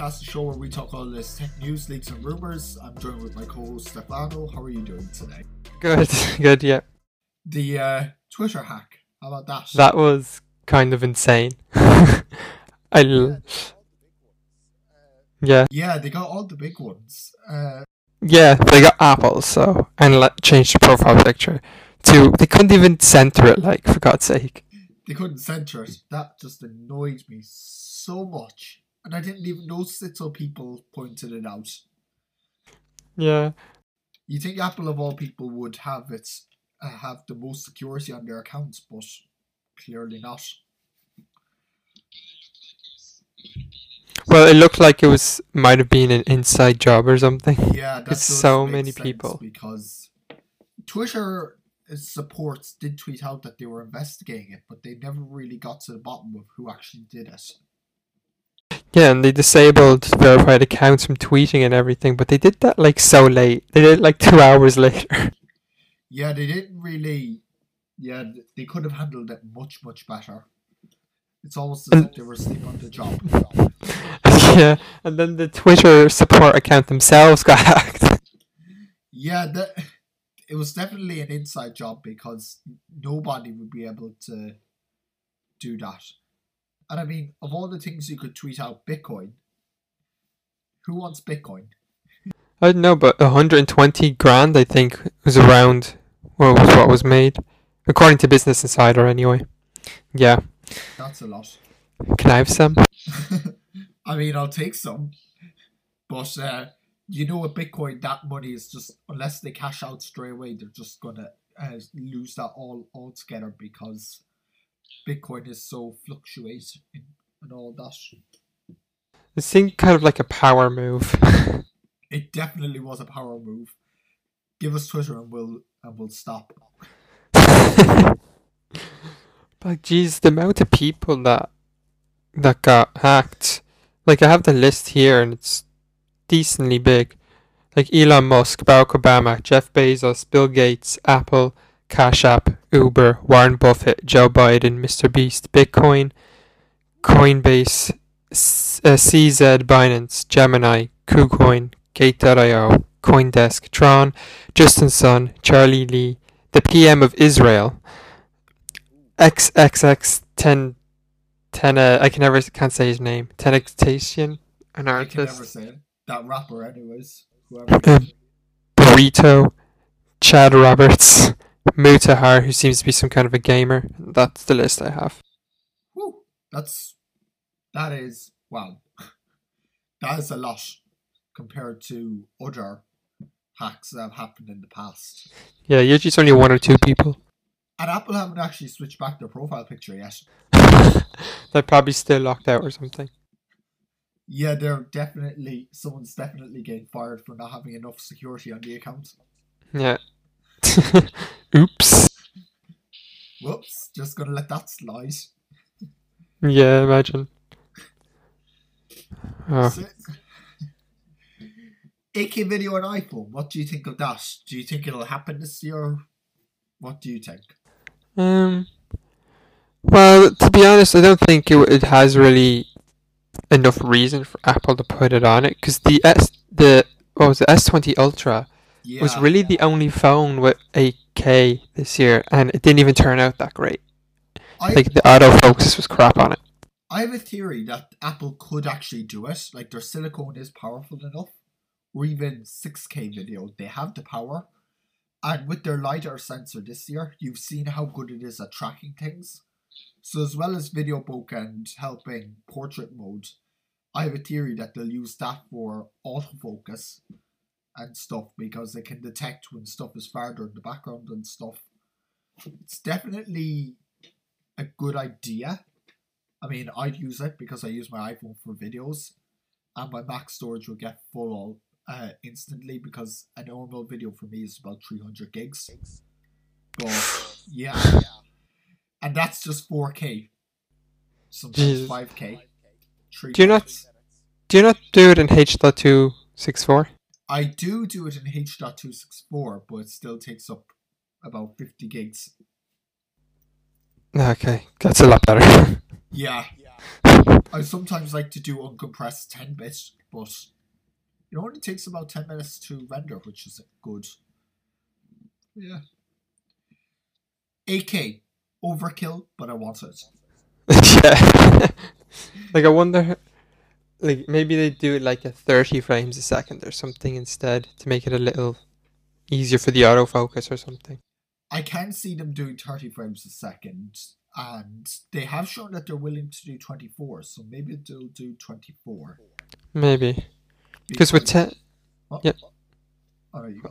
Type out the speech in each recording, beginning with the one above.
podcast, the show where we talk all this tech news, leaks, and rumors. I'm joined with my co-host Stefano. How are you doing today? Good, good, yeah. The uh, Twitter hack. How about that? That was kind of insane. I l- yeah, Yeah, they got all the big ones. Uh, yeah. They got Apple, so and let changed the profile picture to. They couldn't even center it, like for God's sake. they couldn't center it. That just annoyed me so much, and I didn't even notice it till people pointed it out. Yeah, You think Apple of all people would have it uh, have the most security on their accounts, but clearly not. well, it looked like it was might have been an inside job or something. Yeah, that It's does so many people. because Twitter supports did tweet out that they were investigating it, but they never really got to the bottom of who actually did it. Yeah, and they disabled verified accounts from tweeting and everything, but they did that like so late. They did it like two hours later. Yeah, they didn't really. Yeah, they could have handled it much much better. It's almost as if they were asleep on the job. yeah, and then the Twitter support account themselves got hacked. Yeah, the, it was definitely an inside job because nobody would be able to do that. And I mean, of all the things you could tweet out, Bitcoin. Who wants Bitcoin? I don't know, but 120 grand, I think, was around what was what was made, according to Business Insider, anyway. Yeah, That's a lot. can I have some? I mean, I'll take some, but uh, you know, with Bitcoin, that money is just unless they cash out straight away, they're just gonna uh, lose that all altogether because Bitcoin is so fluctuating and all that. It seemed kind of like a power move. It definitely was a power move. Give us Twitter and we'll and we'll stop. Like, geez, the amount of people that that got hacked. Like, I have the list here, and it's decently big. Like Elon Musk, Barack Obama, Jeff Bezos, Bill Gates, Apple, Cash App, Uber, Warren Buffett, Joe Biden, Mr. Beast, Bitcoin, Coinbase, uh, CZ, Binance, Gemini, KuCoin, Gate.io, CoinDesk, Tron, Justin Sun, Charlie Lee, the PM of Israel, XXX 10 10 uh, I can never can't say his name. Tenextation, an artist. I can never say it. That rapper, anyways. Whoever. Um, Burrito, Chad Roberts, Mutahar, who seems to be some kind of a gamer. That's the list I have. Whew, that's that is wow. That is a lot compared to other hacks that have happened in the past. Yeah, usually it's only one or two people. And Apple haven't actually switched back their profile picture yet. They're probably still locked out or something. Yeah, they're definitely someone's definitely getting fired for not having enough security on the account. Yeah. Oops. Whoops, just gonna let that slide. Yeah, imagine. Oh. So- 8K video on iPhone. What do you think of that? Do you think it'll happen this year? What do you think? Um. Well, to be honest, I don't think it, it has really enough reason for Apple to put it on it because the S the what was the S twenty Ultra Yeah, was really the only phone with 8K this year, and it didn't even turn out that great. I, Like the autofocus was crap on it. I have a theory that Apple could actually do it. Like their silicon is powerful enough, or even 6K video, they have the power. And with their LiDAR sensor this year, you've seen how good it is at tracking things. So as well as video bokeh and helping portrait mode, I have a theory that they'll use that for autofocus and stuff because they can detect when stuff is farther in the background and stuff. It's definitely a good idea. I mean, I'd use it because I use my iPhone for videos, and my Mac storage will get full uh, instantly because a normal video for me is about 300 gigs. But yeah, and that's just 4K. Sometimes Jesus. 5K. Three Do you not do you not do it in H.264? I do do it in H.264, but it still takes up about 50 gigs. Okay, that's a lot better. Yeah. I sometimes like to do uncompressed 10 bits, but it only takes about 10 minutes to render, which is good. Yeah. 8K, overkill, but I want it. yeah. like I wonder, like maybe they do it like at thirty frames a second or something instead to make it a little easier for the autofocus or something. I can see them doing 30 frames a second, and they have shown that they're willing to do 24, so maybe they'll do 24. Maybe because with ten Oh, yeah. Oh, there you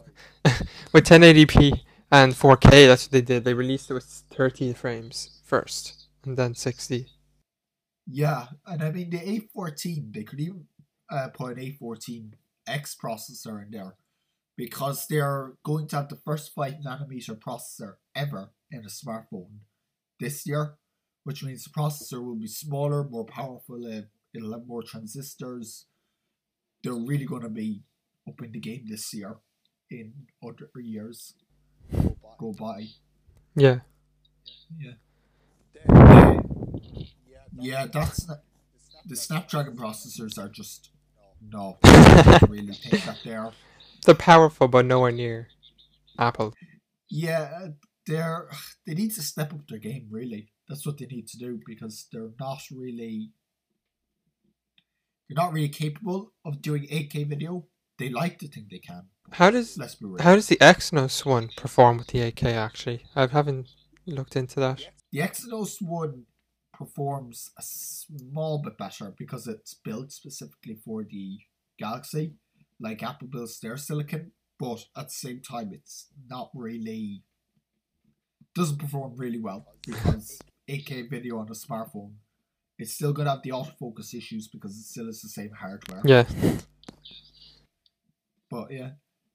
with 1080p and 4K, that's what they did. They released it with 30 frames first, and then 60. Yeah, and I mean the A14, they could even uh, put an A14X processor in there because they're going to have the first 5 nanometer processor ever in a smartphone this year, which means the processor will be smaller, more powerful, uh, it'll have more transistors. They're really going to be up in the game this year in other years go by. Yeah. Yeah. Yeah, that's the Snapdragon processors are just no. Really think that they are. They're powerful, but nowhere near Apple. Yeah, they're they need to step up their game. Really, that's what they need to do because they're not really they're not really capable of doing 8K video. They like to think they can. How does Let's be real. how does the Exynos one perform with the 8K? Actually, I haven't looked into that. The Exynos one performs a small bit better because it's built specifically for the Galaxy, like Apple builds their silicon, but at the same time, it's not really doesn't perform really well because 8K video on a smartphone, it's still gonna have the autofocus issues because it still is the same hardware. Yeah. But yeah.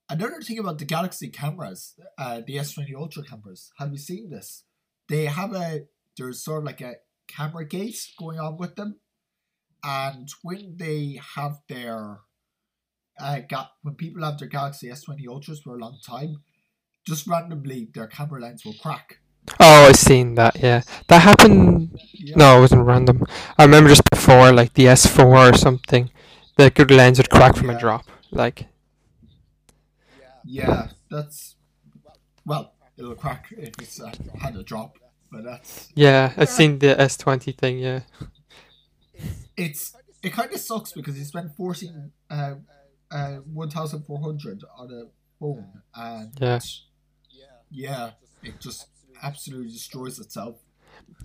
Another thing about the Galaxy cameras, uh, the S20 Ultra cameras, have you seen this? They have a, there's sort of like a camera gate going on with them. And when they have their, uh, ga- when people have their Galaxy S20 Ultras for a long time, just randomly their camera lens will crack. Oh, I've seen that. Yeah, that happened. Yeah. No, it wasn't random. I remember just before, like the S4 or something, the good lens would crack from Yeah. a drop. Like, Yeah, that's, well, it'll crack if it's uh, had a drop, but that's, yeah, I've seen the S20 thing. Yeah, it's it kind of sucks because you spend 14 uh, uh 1400 on a phone and Yeah. yeah it just absolutely destroys itself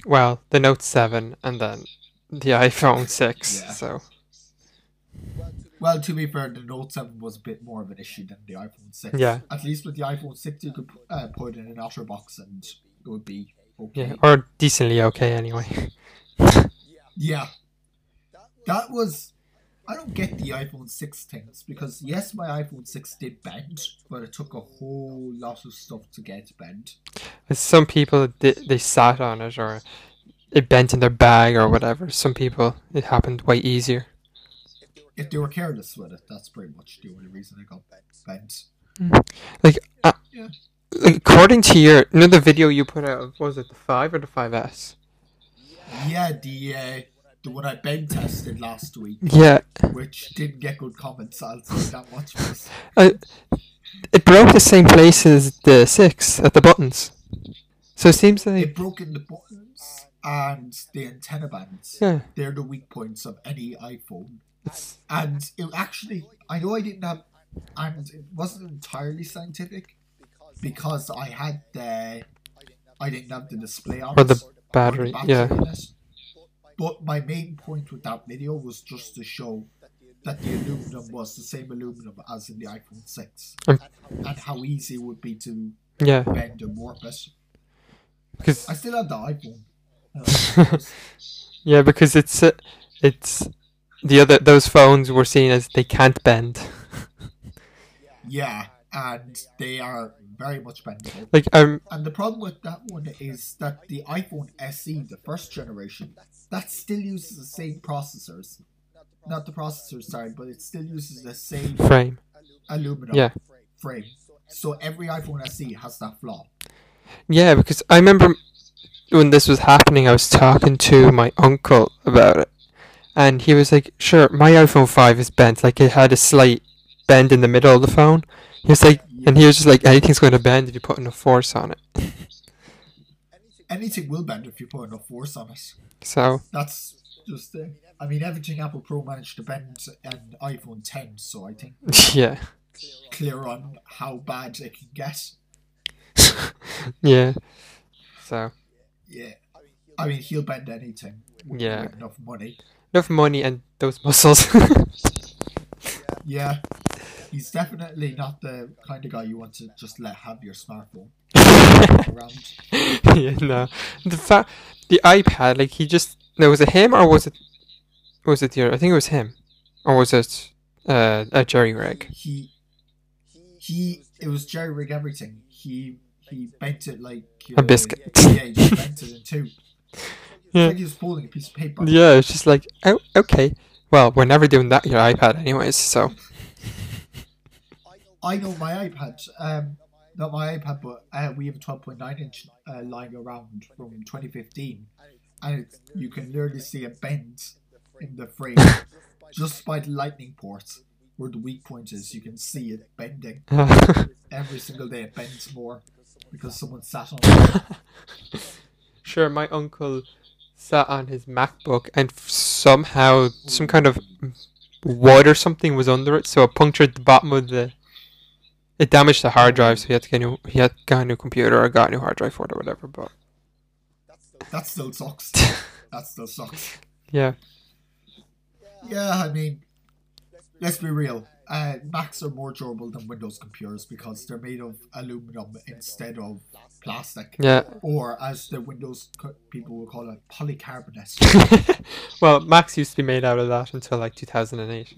well, the Note 7 and then the iPhone 6. Yeah. So well to be fair the note 7 was a bit more of an issue than the iphone 6 Yeah. at least with the iphone 6 you could uh, put it in an OtterBox and it would be okay yeah, or decently okay anyway. Yeah. That was. I don't get the iPhone 6 things because, yes, my iPhone 6 did bend, but it took a whole lot of stuff to get bent. Some people they, they sat on it or it bent in their bag or whatever. Some people it happened way easier. If they were careless with it, that's pretty much the only reason it got bent. Like, uh, Yeah. According to your you know the video you put out, of- was it the five or the 5S? Yeah, the uh, the one I bend tested last week, Yeah, which didn't get good comments, I'll say that much. Uh, it broke the same place as the six at the buttons. So it seems like it broke in the buttons and the antenna bands. yeah, They're the weak points of any iPhone. it's and it actually i know i didn't have and it wasn't entirely scientific because i had the i didn't have the display on Or it, the or battery, yeah. but my main point with that video was just to show that the aluminum was the same aluminum as in the iphone 6 Um, and how easy it would be to yeah. bend and warp it. Because i still have the iphone. Uh, yeah because it's uh, it's the other those phones were seen as they can't bend. yeah and they are very much bendable Like um And the problem with that one is that the iPhone SE, the first generation, that still uses the same processors. Not the processors, sorry, but it still uses the same frame. aluminum Yeah. frame. So every iPhone SE has that flaw. Yeah, because I remember when this was happening, I was talking to my uncle about it, and he was like, "Sure, my iPhone five is bent. Like it had a slight bend in the middle of the phone." He was like, and he was just like, "Anything's going to bend if you put enough force on it." Anything will bend if you put enough force on it. So That's just it. I mean, everything Apple Pro managed to bend an iPhone 10, so I think yeah, clear on how bad it can get. yeah. So Yeah. I mean, he'll bend anything with, Yeah. enough money. enough money and those muscles. Yeah. He's definitely not the kind of guy you want to just let have your smartphone around. yeah, no. The fact, the iPad, like he just no, was it him or was it was it the other? I think it was him, or was it uh, a jerry rig? He, he, it was jerry rig everything. He, he bent it like A biscuit. Yeah, he bent it in two. Yeah. Like he was folding a piece of paper. Yeah, it's just like oh, okay. Well, we're never doing that your iPad, anyways. So I know my iPad, um, not my iPad, but uh, we have a 12.9 inch uh, lying around from 2015, and it's, you can literally see a bend in the frame just by the lightning ports where the weak point is. You can see it bending every single day. It bends more because someone sat on it. sure, my uncle sat on his MacBook and f- somehow some kind of wood or something was under it, so it punctured the bottom of the. It damaged the hard drive, so he had to get a new. He had got a new computer or got a new hard drive for it or whatever. But That still sucks. That still sucks. yeah, Yeah, I mean, let's be real. Uh, Macs are more durable than Windows computers because they're made of aluminum instead of plastic. yeah. or as the Windows co- people will call it, polycarbonate. well, Macs used to be made out of that until like 2008.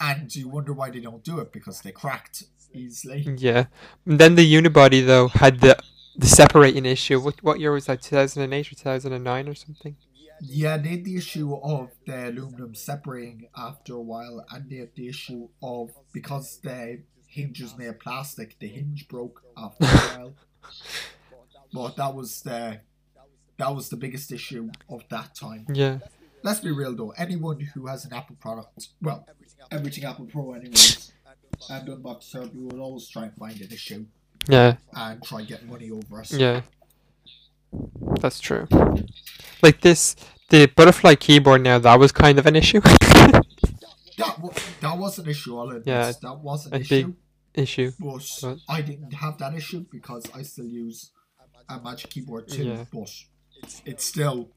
And you wonder why they don't do it because they cracked easily. Yeah. And then the unibody though had the the separating issue. What what year was that? 2008 or 2009 or something? Yeah, they had the issue of the aluminum separating after a while, and they had the issue of because the hinge was made of plastic, the hinge broke after a while. But that was the that was the biggest issue of that time. Yeah. Let's be real though, anyone who has an Apple product, well, everything Apple Pro anyways, and Unbox Therapy will always try and find an issue Yeah. and try and get money over us. Yeah. That's true. Like this the butterfly keyboard now that was kind of an issue. That, wa- that was an issue, I'll. Yeah, that was an issue. issue. But But- I didn't have that issue because I still use a Magic Keyboard too. Yeah. But it's still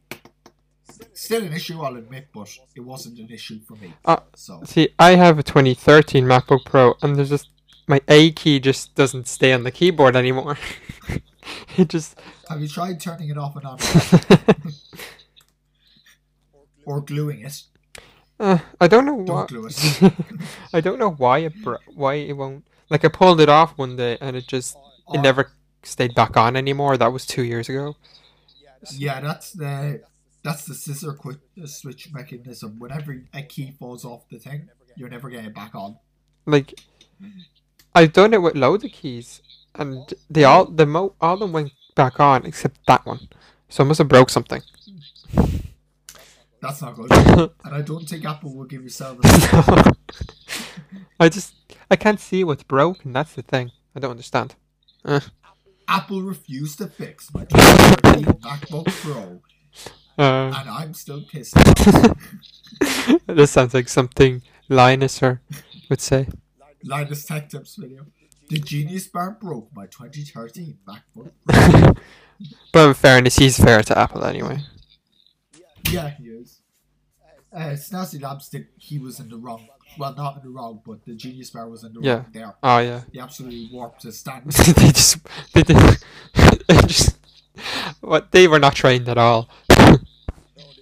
still an issue, I'll admit, but it wasn't an issue for me. Uh, so See, I have a 2013 MacBook Pro and there's just my A key just doesn't stay on the keyboard anymore. it just have you tried turning it off and on or gluing it? Uh, I don't know Don't glue it. I don't know why it bro- why it won't. Like I pulled it off one day and it just it never stayed back on anymore. That was two years ago. Yeah, that's the that's the scissor quick switch mechanism. Whenever a key falls off the thing, you're never getting it back on. Like I've done it with loads of keys, and they all the mo all of them went back on except that one. So I must have broke something. That's not good. and I don't think Apple will give you service. I just I can't see what's broken. That's the thing. I don't understand. Apple refused to fix my 2013 MacBook Pro, Uh, and I'm still pissed. Off. this sounds like something Linus or would say. Linus Tech Tips video. The Genius Bar broke my 2013 MacBook. But in fairness, he's fair to Apple anyway. Yeah, he is. Uh, Snazzy Labstick, he was in the wrong. Well, not in the wrong, but the Genius Bar was in the Yeah. wrong there. Oh yeah. He absolutely warped his stand. they just they did they just what they were not trained at all.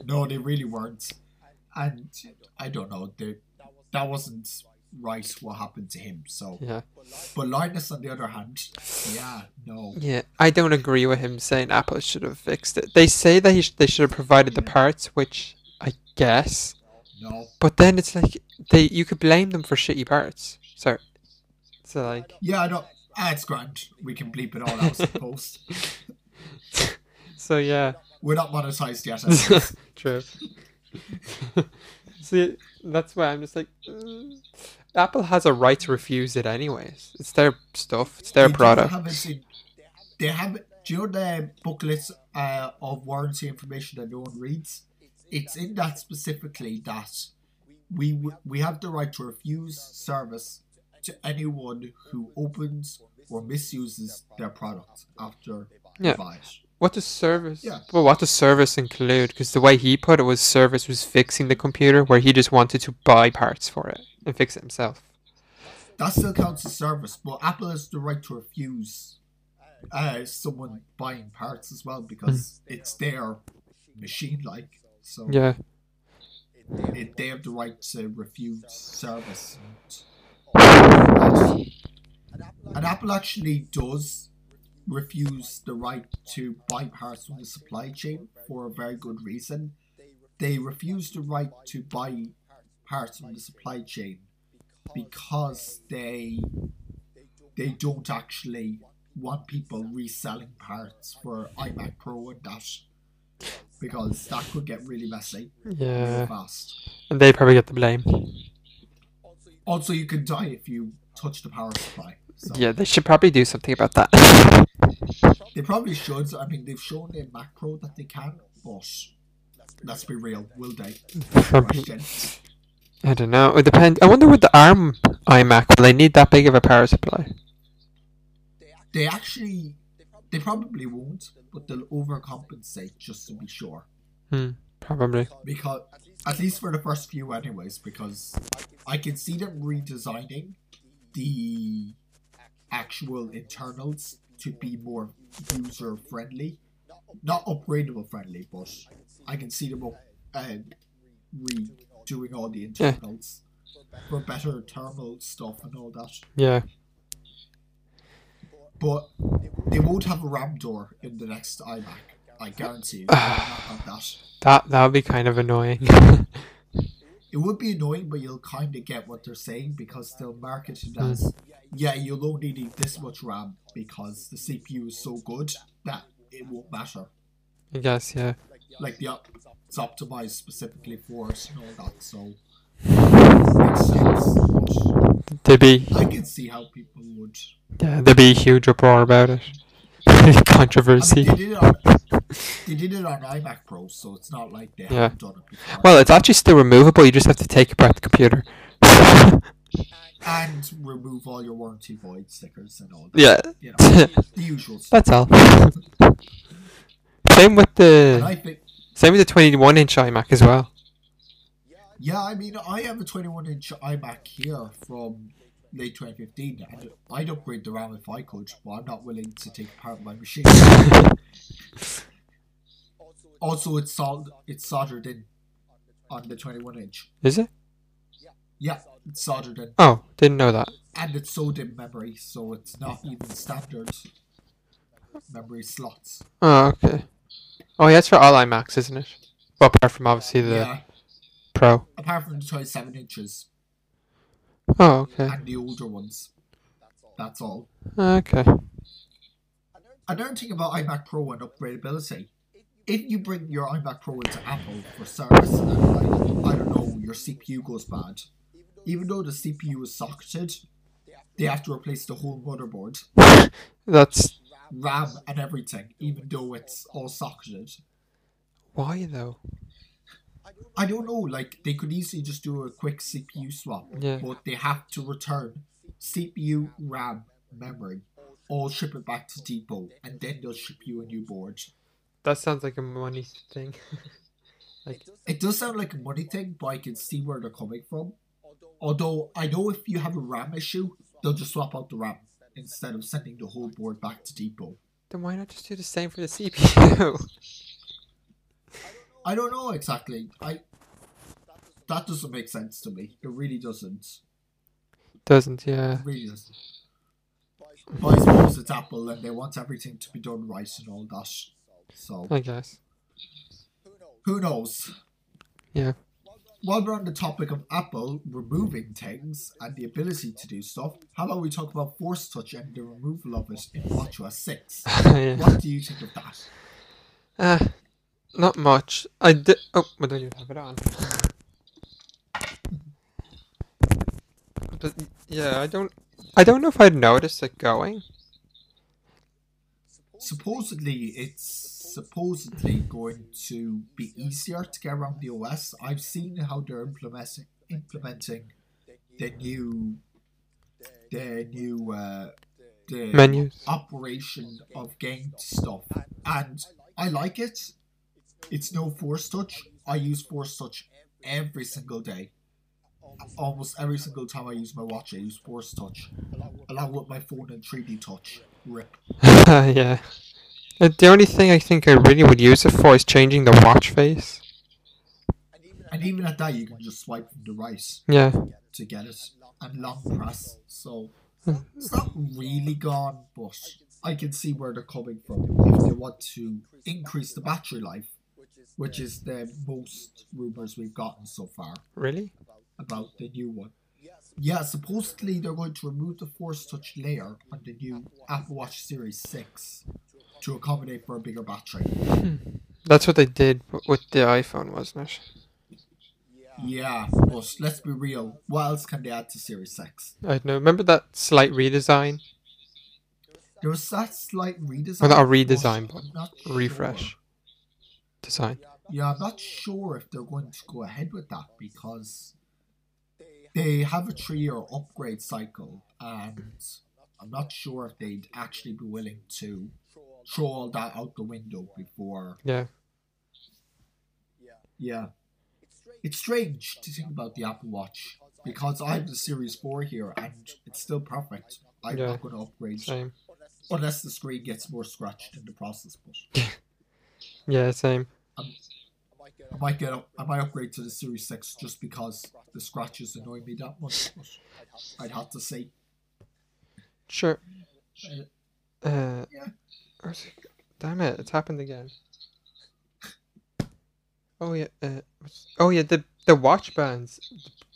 No, they really weren't. And I don't know, they, that wasn't right what happened to him. So, Yeah. but Linus, on the other hand, yeah, no, Yeah, I don't agree with him saying Apple should have fixed it. They say that he sh- they should have provided the parts, which I guess. no. But then it's like they you could blame them for shitty parts. So, so like Yeah, I know. Ah, it's grand. We can bleep it all out post. So yeah. We're not monetized yet. True. See, that's why I'm just like, mm, Apple has a right to refuse it anyways. It's their stuff. It's their They product. have they have, do you know the booklets uh, of warranty information that no one reads? It's in that specifically that we we have the right to refuse service to anyone who opens or misuses their product after Yeah. they buy it. What does service? Yeah. Well, what does service include? Because the way he put it was service was fixing the computer, where he just wanted to buy parts for it and fix it himself. That still counts as service, but Apple has the right to refuse uh, someone buying parts as well because it's their machine, like so. Yeah. it, they have the right to refuse service. And, and Apple actually does refuse the right to buy parts from the supply chain for a very good reason. They refuse the right to buy parts from the supply chain because they they don't actually want people reselling parts for iMac Pro and that because that could get really messy Yeah. fast. And they probably get the blame. Also, you can die if you touch the power supply. So Yeah, they should probably do something about that. they probably should. I mean, they've shown in Mac Pro that they can, but let's be real, will they? Question. I don't know. It depends. I wonder with the ARM iMac, will they need that big of a power supply? They actually, they probably won't, but they'll overcompensate just to be sure. Hmm. Probably. Because at least for the first few, anyways, because I can see them redesigning the actual internals to be more user friendly, not upgradable friendly, but I can see them up and redoing all the internals for better thermal stuff and all that. Yeah. But they won't have a RAM door in the next iMac. I guarantee you. They will not have that. That that would be kind of annoying. It would be annoying, but you'll kind of get what they're saying because they'll market it as, mm. yeah, you'll only need this much RAM because the CPU is so good that it won't matter. I guess. Yeah. Like the op- it's optimized specifically for it and all that, so makes sense. There'd be I can see how people would. yeah, there'd be a huge uproar about it. I mean, Controversy. They did it on they did it on iMac Pro, so it's not like they Yeah. haven't done it before. Well, it's actually still removable. You just have to take apart the computer. and remove all your warranty void stickers and all that. yeah. You know, the usual stuff. That's all. Same with the think same with the 21 inch iMac as well. Yeah, I mean, I have a 21 inch iMac here from late 2015, and I'd upgrade the RAM if I could, but I'm not willing to take apart my machine. also, it's soldered, it's soldered in on the 21 inch. Is it? Yeah, Yeah, it's soldered in, Oh, didn't know that. and it's sold in memory, so it's not even standard memory slots. Oh, okay. Oh, yeah, it's for all iMacs, isn't it? Well, apart from obviously the Yeah, Pro. apart from the 27 inches Oh, okay. and the older ones. That's all. Okay. Another thing about iMac Pro and upgradability, if you bring your iMac Pro into Apple for service and like, I don't know, your CPU goes bad, even though the CPU is socketed, they have to replace the whole motherboard, That's RAM and everything, even though it's all socketed. why though. I don't know, like they could easily just do a quick CPU swap, Yeah. but they have to return CPU, RAM, memory, all ship it back to depot, and then they'll ship you a new board. That sounds like a money thing. like It does sound like a money thing, but I can see where they're coming from. Although I know if you have a RAM issue, they'll just swap out the RAM instead of sending the whole board back to depot. then why not just do the same for the CPU? I don't know exactly. I that doesn't make sense to me. It really doesn't. Doesn't, yeah. It really doesn't. But I suppose it's Apple and they want everything to be done right and all that. So I guess. who knows? Yeah. While we're on the topic of Apple removing things and the ability to do stuff, how about we talk about Force Touch and the removal of it in WatchOS 6? yeah. What do you think of that? Uh, not much. I did. Oh, but don't you have it on? But yeah, I don't. I don't know if I'd notice it going. Supposedly, it's supposedly going to be easier to get around the OS. I've seen how they're implementing implementing the new the new uh, the Menus. operation of game stuff, and I like it. It's no force touch. I use force touch every single day. Almost every single time I use my watch, I use force touch, along with my phone and 3D touch. Rip. yeah. Uh, The only thing I think I really would use it for is changing the watch face. And even at that, you can just swipe from the right Yeah. to get it, and long press. So it's not really gone, but I can see where they're coming from. If they want to increase the battery life, which is the most rumors we've gotten so far Really? about the new one. Yeah, supposedly they're going to remove the Force Touch layer on the new Apple Watch Series 6 to accommodate for a bigger battery. That's what they did with the iPhone, wasn't it? Yeah, but let's be real. What else can they add to Series 6? I don't know. Remember that slight redesign? There was that slight redesign. Well, not a redesign, but not Refresh sure. design. Yeah, I'm not sure if they're going to go ahead with that because they have a three year upgrade cycle, and I'm not sure if they'd actually be willing to throw all that out the window before. Yeah. Yeah. Yeah. It's strange to think about the Apple Watch because I have the Series 4 here and it's still perfect. I'm Yeah. not going to upgrade Same. unless the screen gets more scratched in the process. But Yeah, same. I might get up, I might upgrade to the Series 6 just because the scratches annoy me that much. But I'd have to say. Sure. Uh, Uh, Yeah. Where's it- damn it! It's happened again. Oh yeah. Uh, oh yeah. The the watch bands.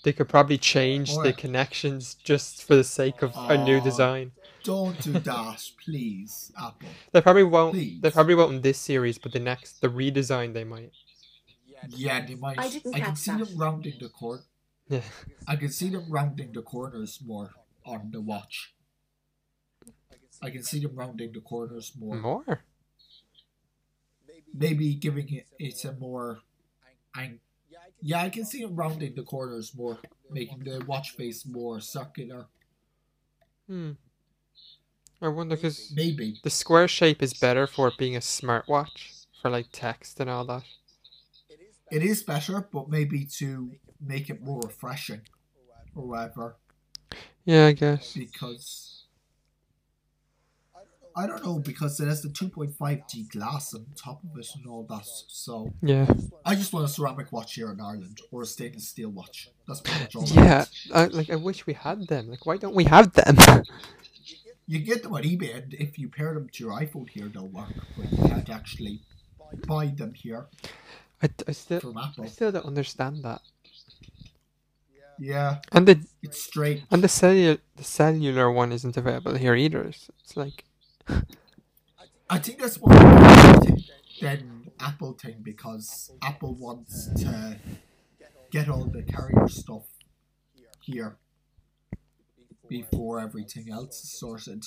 They could probably change Oh, the connections just for the sake of a new design. Don't do that, please, Apple. They probably won't. Please. They probably won't in this series, but the next, the redesign, they might. Yeah, they might. I didn't I can see that. them rounding the cor- Yeah. I can see them rounding the corners more on the watch. I can see them rounding the corners more. More. Maybe giving it, it's a more. ang- yeah, I can see them rounding the corners more, making the watch face more circular. Hmm. I wonder because Maybe. the square shape is better for it being a smartwatch for like text and all that. It is better, but maybe to make it more refreshing or whatever. Yeah, I guess. because I don't know because it has the 2.5D glass on top of it and all that. So Yeah. I just want a ceramic watch here in Ireland or a stainless steel watch. That's pretty much all. Yeah. I, like I wish we had them. Like why don't we have them? You get them on eBay, and if you pair them to your iPhone here, they'll work. But you can't actually buy them here I, I still I still don't understand that. Yeah, And the it's straight. and the cellular the cellular one isn't available here either. So it's like I think that's more thing than Apple thing because Apple wants to get all the carrier stuff here before everything else is sorted.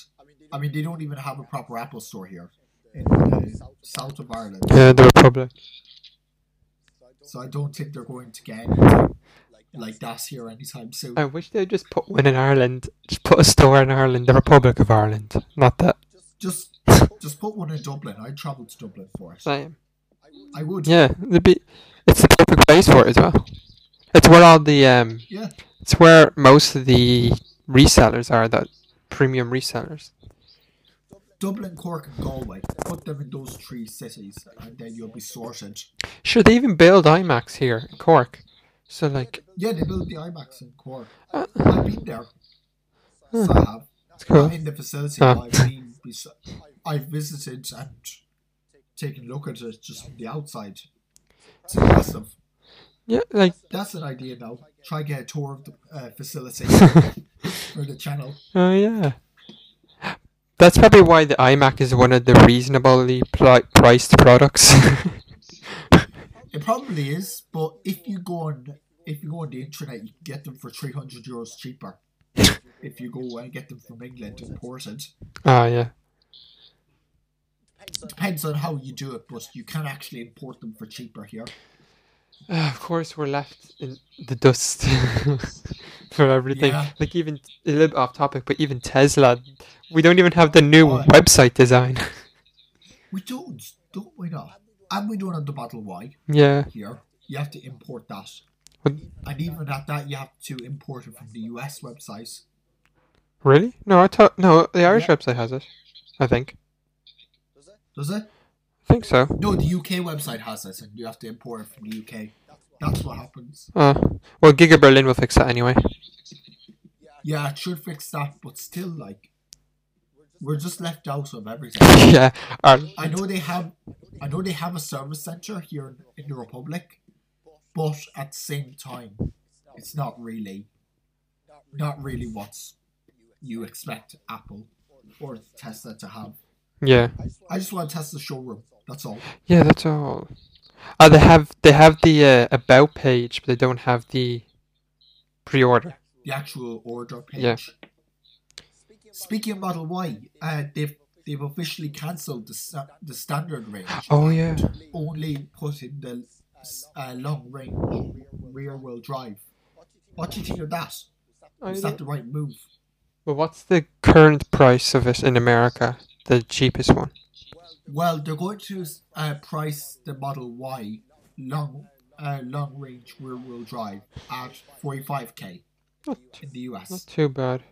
I mean, they don't even have a proper Apple store here in the south of Ireland, yeah, the Republic. so I don't think they're going to get anything like that here anytime soon. I wish they'd just put one in Ireland. Just put a store in Ireland, the Republic of Ireland. Not that Just, just put one in Dublin. I'd travel to Dublin for it. same. I would. Yeah, it'd be it's the perfect place for it as well. It's where all the um Yeah. it's where most of the resellers are that premium resellers. Dublin, Cork, and Galway. Put them in those three cities, and then you'll be sorted. Sure, they even build iMacs here in Cork. So like, Yeah, they built the iMacs in Cork. uh, I've been there. So I have. it's cool. Not in the facility. I've. I've visited and taken a look at it just from the outside. It's impressive. Yeah, like That's an idea now. Try get a tour of the uh, facility for the channel. oh yeah. That's probably why the iMac is one of the reasonably pli- priced products. It probably is, but if you go on if you go on the internet, you can get them for three hundred euros cheaper. if you go and get them from England imported, Ah, yeah. Depends on how you do it, but you can actually import them for cheaper here. Uh, of course, we're left in the dust for everything. Yeah. Like even a little bit off topic, but even Tesla, we don't even have the new Oh. website design. We don't, don't we not? And we don't have the Model Y yeah. here. You have to import that. What- And even at that, you have to import it from the US website. Really? No, I thought no. The Irish Yeah. website has it. I think. Does it? I think so. No, the UK website has it, and you have to import it from the UK. That's what happens. Uh, well, Giga Berlin will fix that anyway. Yeah, it should fix that, but still, like, we're just left out of everything. yeah. Our, I know they have, I know they have a service center here in, in the Republic, but at the same time, it's not really, not really what you expect Apple or Tesla to have. Yeah. I just want to test the showroom. That's all. Yeah, that's all. Oh, they have they have the uh, about page, but they don't have the pre-order. The actual order page. Yeah. Speaking of Model Y, uh, they've they've officially cancelled the sta- the standard range. Oh yeah. Only put in the uh, long range rear wheel drive. What do you think of that? Is that the right move? Well, what's the current price of it in America? The cheapest one. Well, they're going to uh, price the Model Y long uh, long range rear wheel drive at 45k Not, in the US. not too bad.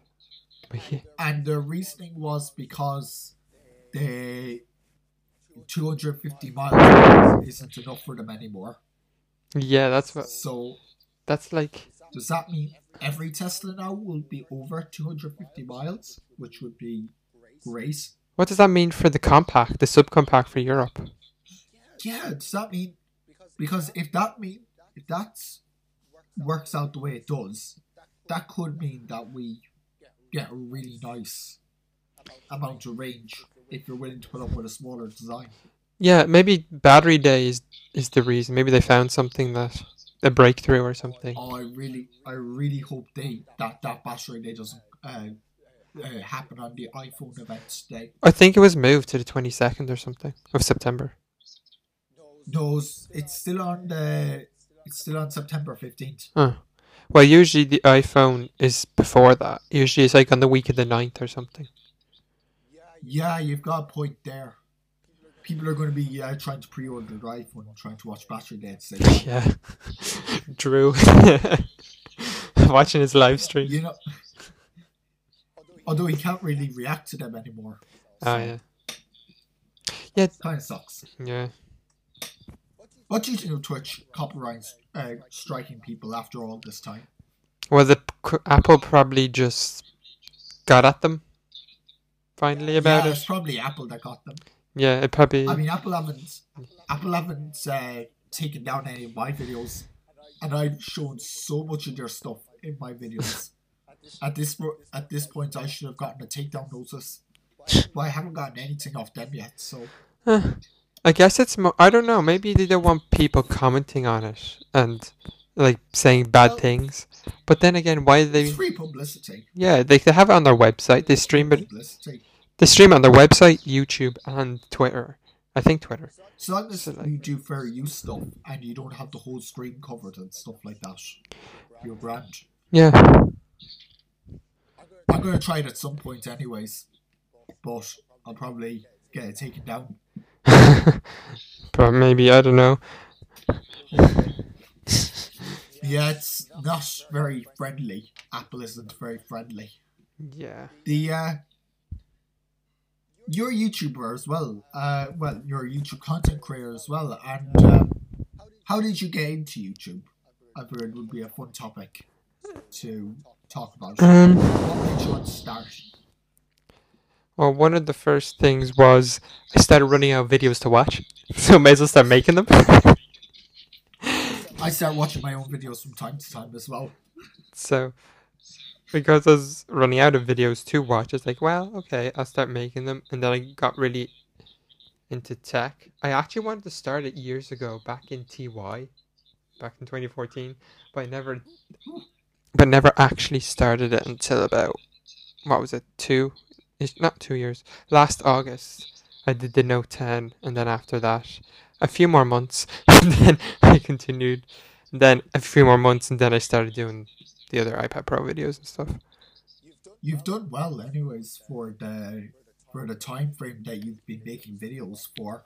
But yeah. and the reasoning was because the 250 miles isn't enough for them anymore. yeah, that's what. So That's like. does that mean every Tesla now will be over 250 miles, which would be great? What does that mean for the compact, the subcompact for Europe? Yeah, does that mean because if that mean if that's works out the way it does, that could mean that we get a really nice amount of range if you're willing to put up with a smaller design. Yeah, maybe battery day is is the reason. Maybe they found something that a breakthrough or something. Oh, I really, I really hope they that that battery day doesn't uh, uh, happen on the iPhone event day. I think it was moved to the twenty second or something of September. No, it's, still on the, it's still on September fifteenth. Well, usually the iPhone is before that. Usually it's like on the week of the 9th or something. Yeah, you've got a point there. People are going to be uh, trying to pre-order the iPhone and trying to watch battery day at the same time. Yeah. Drew. Watching his live stream. You know, although he can't really react to them anymore. Oh, yeah. Yeah, Kind of sucks. yeah. What do you think of Twitch copyright uh, striking people after all this time? Well, the c- Apple probably just got at them finally about it. yeah, it. it's probably Apple that got them. Yeah, it probably. I mean, Apple haven't Apple haven't uh, taken down any of my videos, and I've shown so much of their stuff in my videos. At this at this point, I should have gotten a takedown notice, but I haven't gotten anything off them yet. So I guess it's mo- I don't know. Maybe they don't want people commenting on it and like saying bad Well- things. But then again, why do it's they? free publicity. Yeah, they they have it on their website. They stream it. Publicity. They stream it on their website, YouTube, and Twitter. I think Twitter. So long as So, like- you do fair use stuff and you don't have the whole screen covered and stuff like that, you're grand. Yeah. I'm gonna try it at some point, anyways, but I'll probably get it taken down. but maybe I don't know. Yeah, it's not very friendly. Apple isn't very friendly. Yeah. The uh, you're a YouTuber as well. Uh, well, you're a YouTube content creator as well. And um, how did you get into YouTube? I figured it would be a fun topic to talk about. Um. What made you want to start? Well, one of the first things was I started running out of videos to watch, so may as well start making them. I start watching my own videos from time to time as well. so, because I was running out of videos to watch. It's like, well, okay, I'll start making them, and then I got really into tech. I actually wanted to start it years ago, back in TY, back in 2014, but I never, but never actually started it until about what was it, two, not two years, last August. I did the Note 10, and then after that, a few more months, and then I continued. Then a few more months, and then I started doing the other iPad Pro videos and stuff. You've done well, anyways, for the for the time frame that you've been making videos for.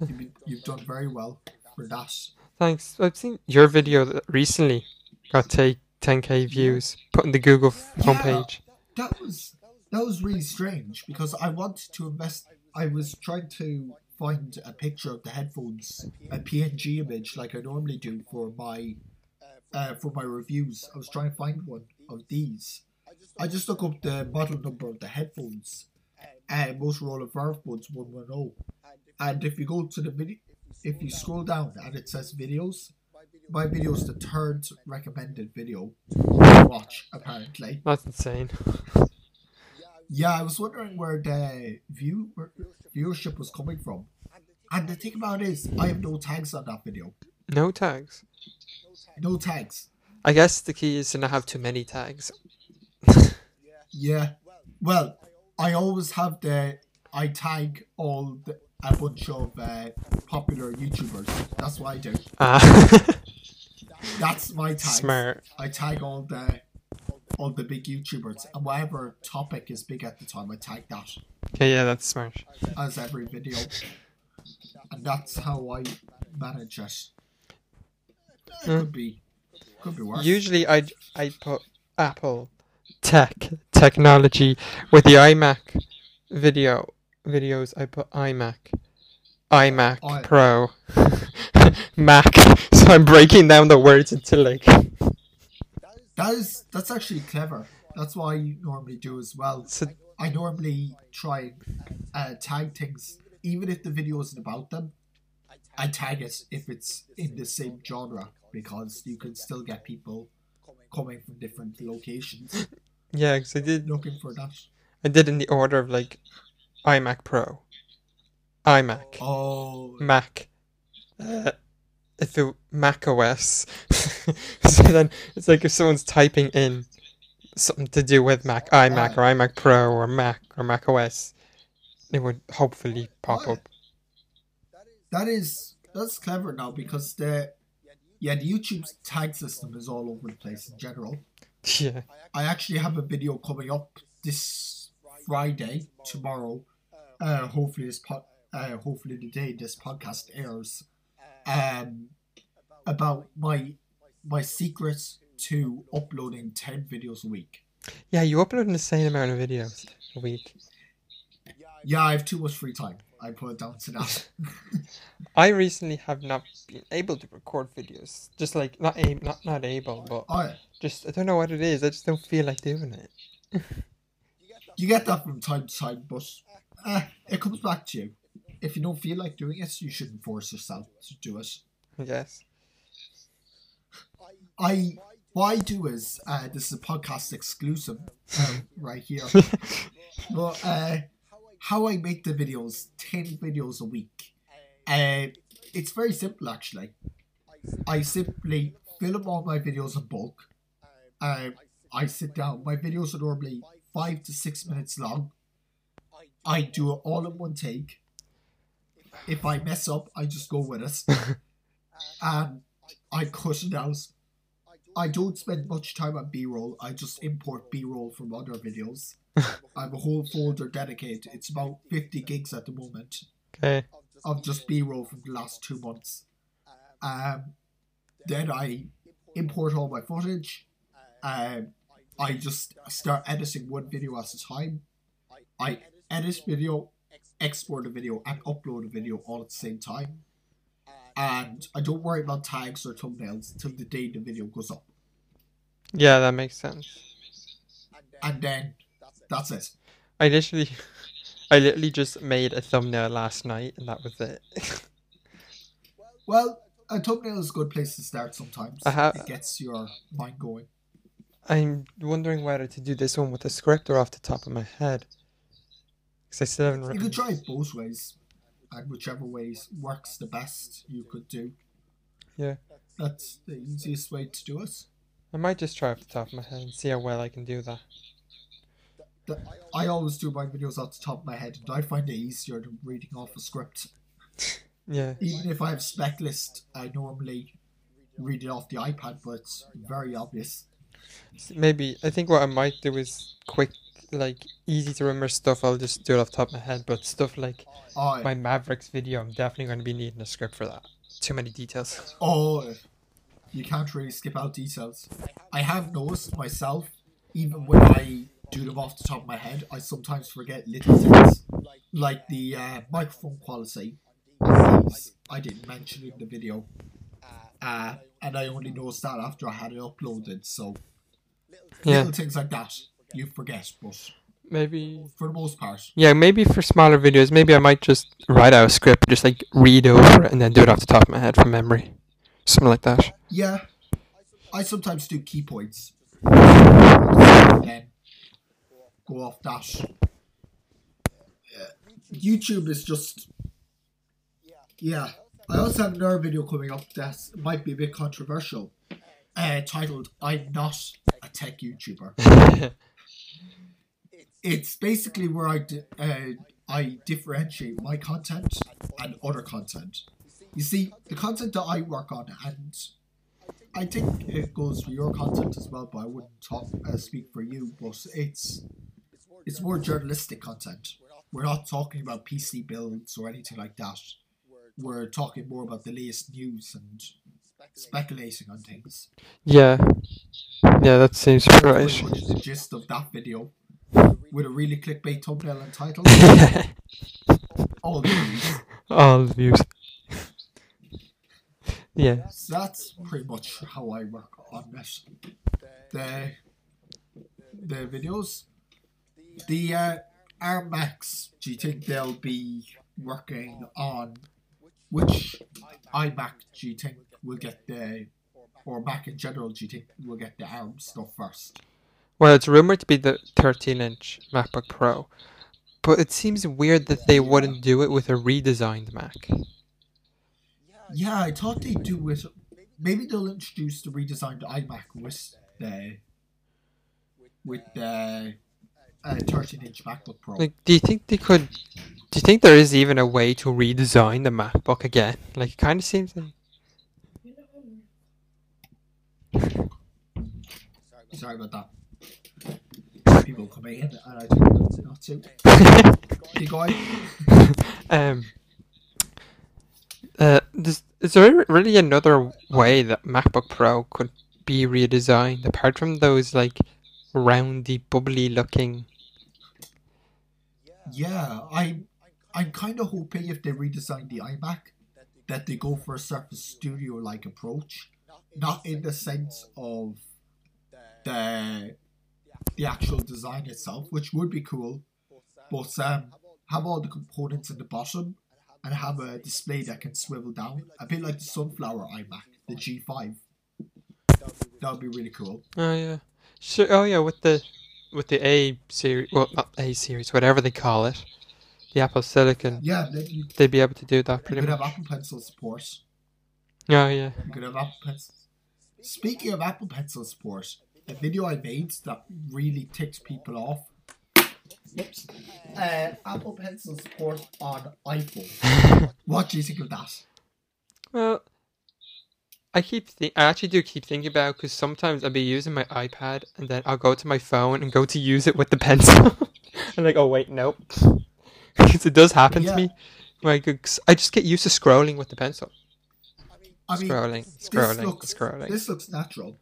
You've, been, you've done very well for that. Thanks. I've seen your video recently got take 10k views, put in the Google Yeah. homepage. That was that was really strange because I wanted to invest. I was trying to find a picture of the headphones, a PNG image like I normally do for my uh, for my reviews. I was trying to find one of these. I just look up the model number of the headphones, and uh, Motorola Verve Buds 110. And if you go to the video, if you scroll down and it says videos, my video is the third recommended video to watch, apparently. That's insane. Yeah, I was wondering where the view viewership was coming from. And the thing about it is, I have no tags on that video. No tags. No tags. I guess the key is to not have too many tags. Yeah. Well, I always have the I tag all the, a bunch of uh, popular YouTubers. That's what I do. Ah, That's my tag. smart. I tag all the all the big YouTubers and whatever topic is big at the time, I tag that Okay, yeah, that's smart. as every video, and that's how I manage it. It Hmm. could be, could be worse. Usually, I I put Apple tech technology with the iMac video videos. I put iMac, iMac I- Pro, Mac. I'm breaking down the words into like. That is that's actually clever. That's what I normally do as well. So I normally try and uh, tag things, even if the video isn't about them. I tag it if it's in the same genre because you can still get people coming from different locations yeah, because I did looking for that. I did in the order of like iMac Pro, iMac, Oh, Mac, uh, if it Mac OS. so then it's like if someone's typing in something to do with Mac, iMac or iMac Pro or Mac or Mac OS, it would hopefully pop up. that is that's clever now because the yeah the YouTube's tag system is all over the place in general. Yeah. I actually have a video coming up this Friday tomorrow. Uh, hopefully this pod, uh, hopefully the day this podcast airs, um, about my my secret to uploading ten videos a week. Yeah, you upload an insane amount of videos a week. Yeah, I have too much free time. I put it down to that. I recently have not been able to record videos. Just like not a- not not able, but oh, just I don't know what it is. I just don't feel like doing it. you get that from time to time, but uh, it comes back to you. If you don't feel like doing it, you shouldn't force yourself to do it. Yes. I what I do is uh, this is a podcast exclusive um, right here. but uh, how I make the videos, ten videos a week. Uh, it's very simple actually. I simply film all my videos in bulk. Uh, I sit down. My videos are normally five to six minutes long. I do it all in one take. If I mess up, I just go with it. and I cut it out. I don't spend much time on B roll. I just import B roll from other videos. I have a whole folder dedicated. It's about 50 gigs at the moment Okay. of just B roll from the last two months. Um, then I import all my footage. Um, I just start editing one video at a time. I edit video, export a video, and upload a video all at the same time. And I don't worry about tags or thumbnails until the day the video goes up. Yeah, that makes sense. And then that's it. I literally, I literally just made a thumbnail last night, and that was it. Well, a thumbnail is a good place to start sometimes. I ha- it gets your mind going. I'm wondering whether to do this one with a script or off the top of my head. Because I still haven't You could try it both ways, and whichever ways works the best, you could do. Yeah. That's the easiest way to do it. I might just try off the top of my head and see how well I can do that. The- I always do my videos off the top of my head, and I find it easier than reading off a script. Yeah. Even if I have spec list, I normally read it off the iPad, but it's very obvious. Maybe I think what I might do is quick, like easy to remember stuff. I'll just do it off the top of my head. But stuff like Oh, my Mavericks video, I'm definitely going to be needing a script for that. Too many details. oh, you can't really skip out details. I have noticed myself, even when I do them off the top of my head, I sometimes forget little things, like the uh, microphone quality. I didn't mention in the video, uh, and I only noticed that after I had it uploaded. So Yeah. little things like that you forget, but Maybe. for the most part, Yeah, maybe for smaller videos, maybe I might just write out a script, just like read over it, and then do it off the top of my head from memory, something like that. yeah. I sometimes do key points, then go off that. Uh, YouTube is just, yeah. I also have another video coming up that might be a bit controversial, uh, titled "I'm not a tech YouTuber." It's basically where I uh, I differentiate my content and other content. You see, the content that I work on, and I think it goes for your content as well, but I wouldn't talk uh, speak for you. But it's it's more journalistic content. We're not talking about PC builds or anything like that. We're talking more about the latest news and speculating on things. yeah. Yeah, that seems right. the gist of that video, with a really clickbait thumbnail and title. All the views. All the views. yeah. That's pretty much how I work on this. The the videos, the uh, Arm Macs. Do you think they'll be working on which iMac? Do you think will get the or Mac in general? Do you think will get the Arm stuff first? Well, it's rumored to be the 13 inch MacBook Pro, but it seems weird that they wouldn't do it with a redesigned Mac. Yeah, I thought they'd do it. Maybe they'll introduce the redesigned iMac with the with the uh, 13 inch MacBook Pro. Like, do you think they could? Do you think there is even a way to redesign the MacBook again? Like, it kind of seems like. Sorry about that. Coming in, and I them not to. Big guy. um. Uh, does, is there really another way that MacBook Pro could be redesigned apart from those like roundy, bubbly looking? Yeah, I, I'm kind of hoping if they redesign the iMac, that they go for a Surface Studio-like approach, not in the sense of the the actual design itself, which would be cool, but um, have all the components in the bottom and have a display that can swivel down, a bit like the Sunflower iMac, the G5. That would be really cool. Oh yeah, sure. Oh yeah, with the with the A series, well not A series, whatever they call it, the Apple Silicon, Yeah, then you, they'd be able to do that you pretty could much. have Apple Pencil support. Oh yeah. You could have Apple Pencil. Speaking of Apple Pencil support, a video I made that really ticked people off. Whoops. Uh, Apple Pencil support on iPhone. what do you think of that? Well, I keep think I actually do keep thinking about because sometimes I'll be using my iPad and then I'll go to my phone and go to use it with the pencil. and like, oh wait, nope. Because it does happen Yeah. to me. Like, I just get used to scrolling with the pencil. I mean, scrolling, this scrolling, looks scrolling. this looks natural.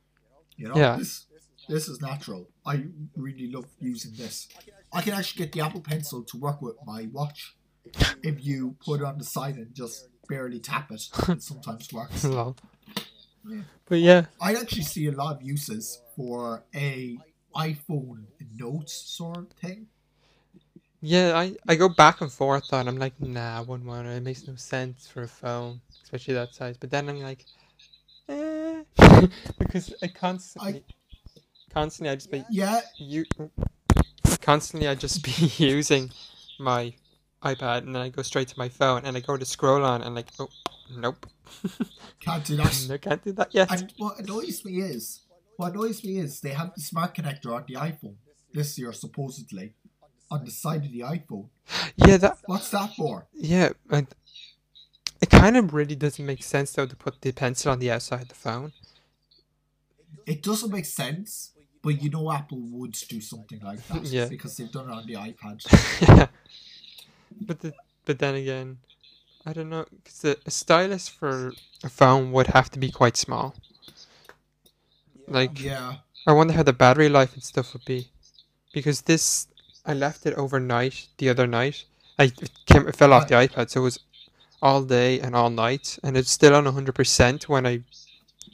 You know, Yeah. this this is natural. I really love using this. I can actually get the Apple Pencil to work with my watch. If you put it on the side and just barely tap it, it sometimes works. Lol. But yeah, I actually see a lot of uses for a iPhone notes sort of thing. yeah, I, I go back and forth on. I'm like, nah, want it. It makes no sense for a phone, especially that size. But then I'm like, eh, because I constantly, constantly I just be Yeah, you constantly I just be using my iPad and then I go straight to my phone and I go to scroll on and like oh nope can't do that. I can't do that yet. And what annoys me is, what annoys me is they have the smart connector on the iPhone this year, supposedly, on the side of the iPhone. Yeah, that What's that for? yeah, and it kind of really doesn't make sense though to put the pencil on the outside of the phone. It doesn't make sense, but you know Apple would do something like that Yeah. because they've done it on the iPad. yeah, but the, but then again, I don't know because the a stylus for a phone would have to be quite small. Like Yeah, I wonder how the battery life and stuff would be, because this I left it overnight the other night. I it came it fell off the iPad, so it was all day and all night, and it's still on hundred percent when I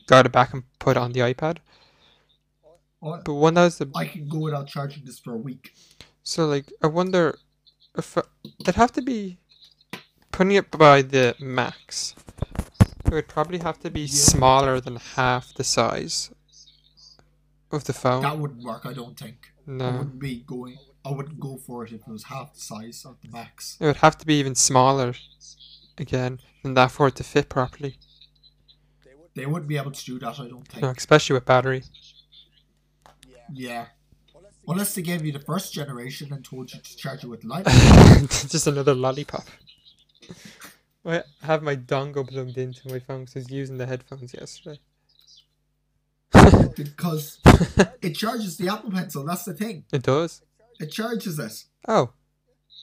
got it back and put it on the iPad. But when that was the I can go without charging this for a week. so like I wonder if uh, I- it'd have to be putting it by the max. It would probably have to be Yeah. smaller than half the size of the phone. That wouldn't work, I don't think. No, I wouldn't be going. I wouldn't go for it if it was half the size of the Max. It would have to be even smaller again than that for it to fit properly. They wouldn't be able to do that, I don't think. No, especially with battery. Yeah. Unless they gave you the first generation and told you to charge it with lightning. Just another lollipop. I have my dongle plugged into my phone because I was using the headphones yesterday. because it charges the Apple Pencil. That's the thing. It does. It charges it. Oh.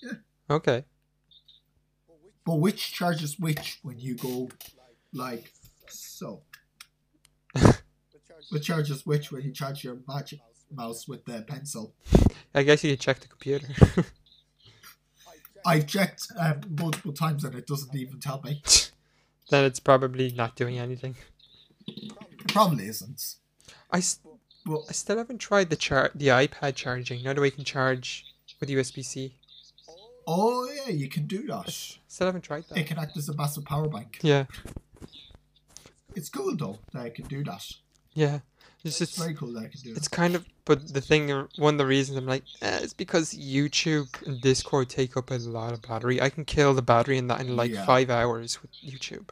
Yeah. Okay. But which charges which when you go like so? which charges which when you charge your magic mouse with their pencil? I guess you check the computer. I've checked um, multiple times and it doesn't even tell me. then it's probably not doing anything. It probably isn't. I, s- Well, I still haven't tried the char- the iPad charging. Now that we can charge with USB C. oh yeah, you can do that. I Still haven't tried that. It can act as a massive power bank. Yeah. It's cool though that it can do that. Yeah. It's just very cool that it can do It's kind of, but the thing, one of the reasons I'm like, eh, it's because YouTube and Discord take up a lot of battery. I can kill the battery in that in like Yeah. five hours with YouTube,